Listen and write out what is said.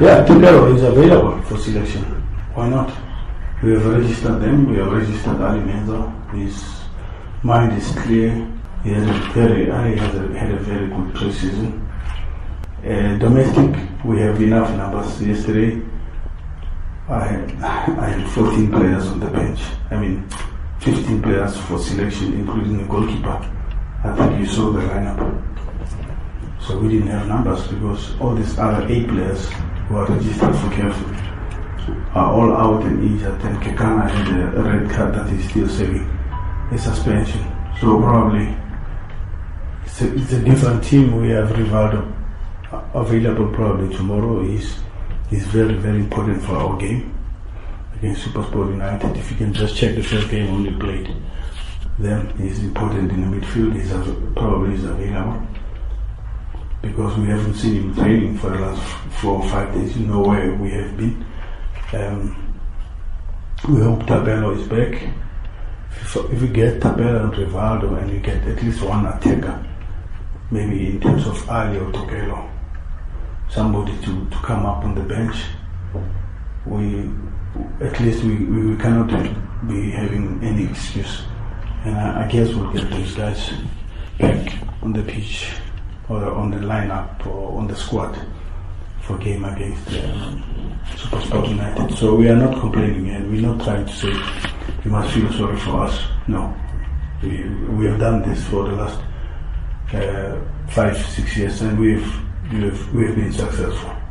Yeah, Tokelo is available for selection. Why not? We have registered them. We have registered Ali Meza. His mind is clear. He has a very, Ali has a, had a very good preseason. Uh, domestic, we have enough numbers. Yesterday, I had, I had 14 players on the bench. I mean, 15 players for selection, including the goalkeeper. I think you saw the lineup. So we didn't have numbers because all these other eight players who are registered for careful are all out and injured. And Kekana had a red card that is still serving a suspension. So probably it's a, it's a different team. We have Rivaldo available probably tomorrow. Is is very very important for our game against Supersport United. If you can just check the first game only played, then he's important in the midfield. He's probably is available because we haven't seen him training for the last four or five days. You know where we have been. Um, we hope Thapelo is back. If, if we get Thapelo and Rivaldo and we get at least one attacker, maybe in terms of Ali or Tokelo, somebody to, to come up on the bench, we at least we, we, cannot be having any excuse. And I, I guess we'll get these guys back on the pitch or on the lineup or on the squad for game against um, Supersport United. So we are not complaining and we're not trying to say you must feel sorry for us. No. We, we have done this for the last uh, five, six years and we've, we've, we've been successful.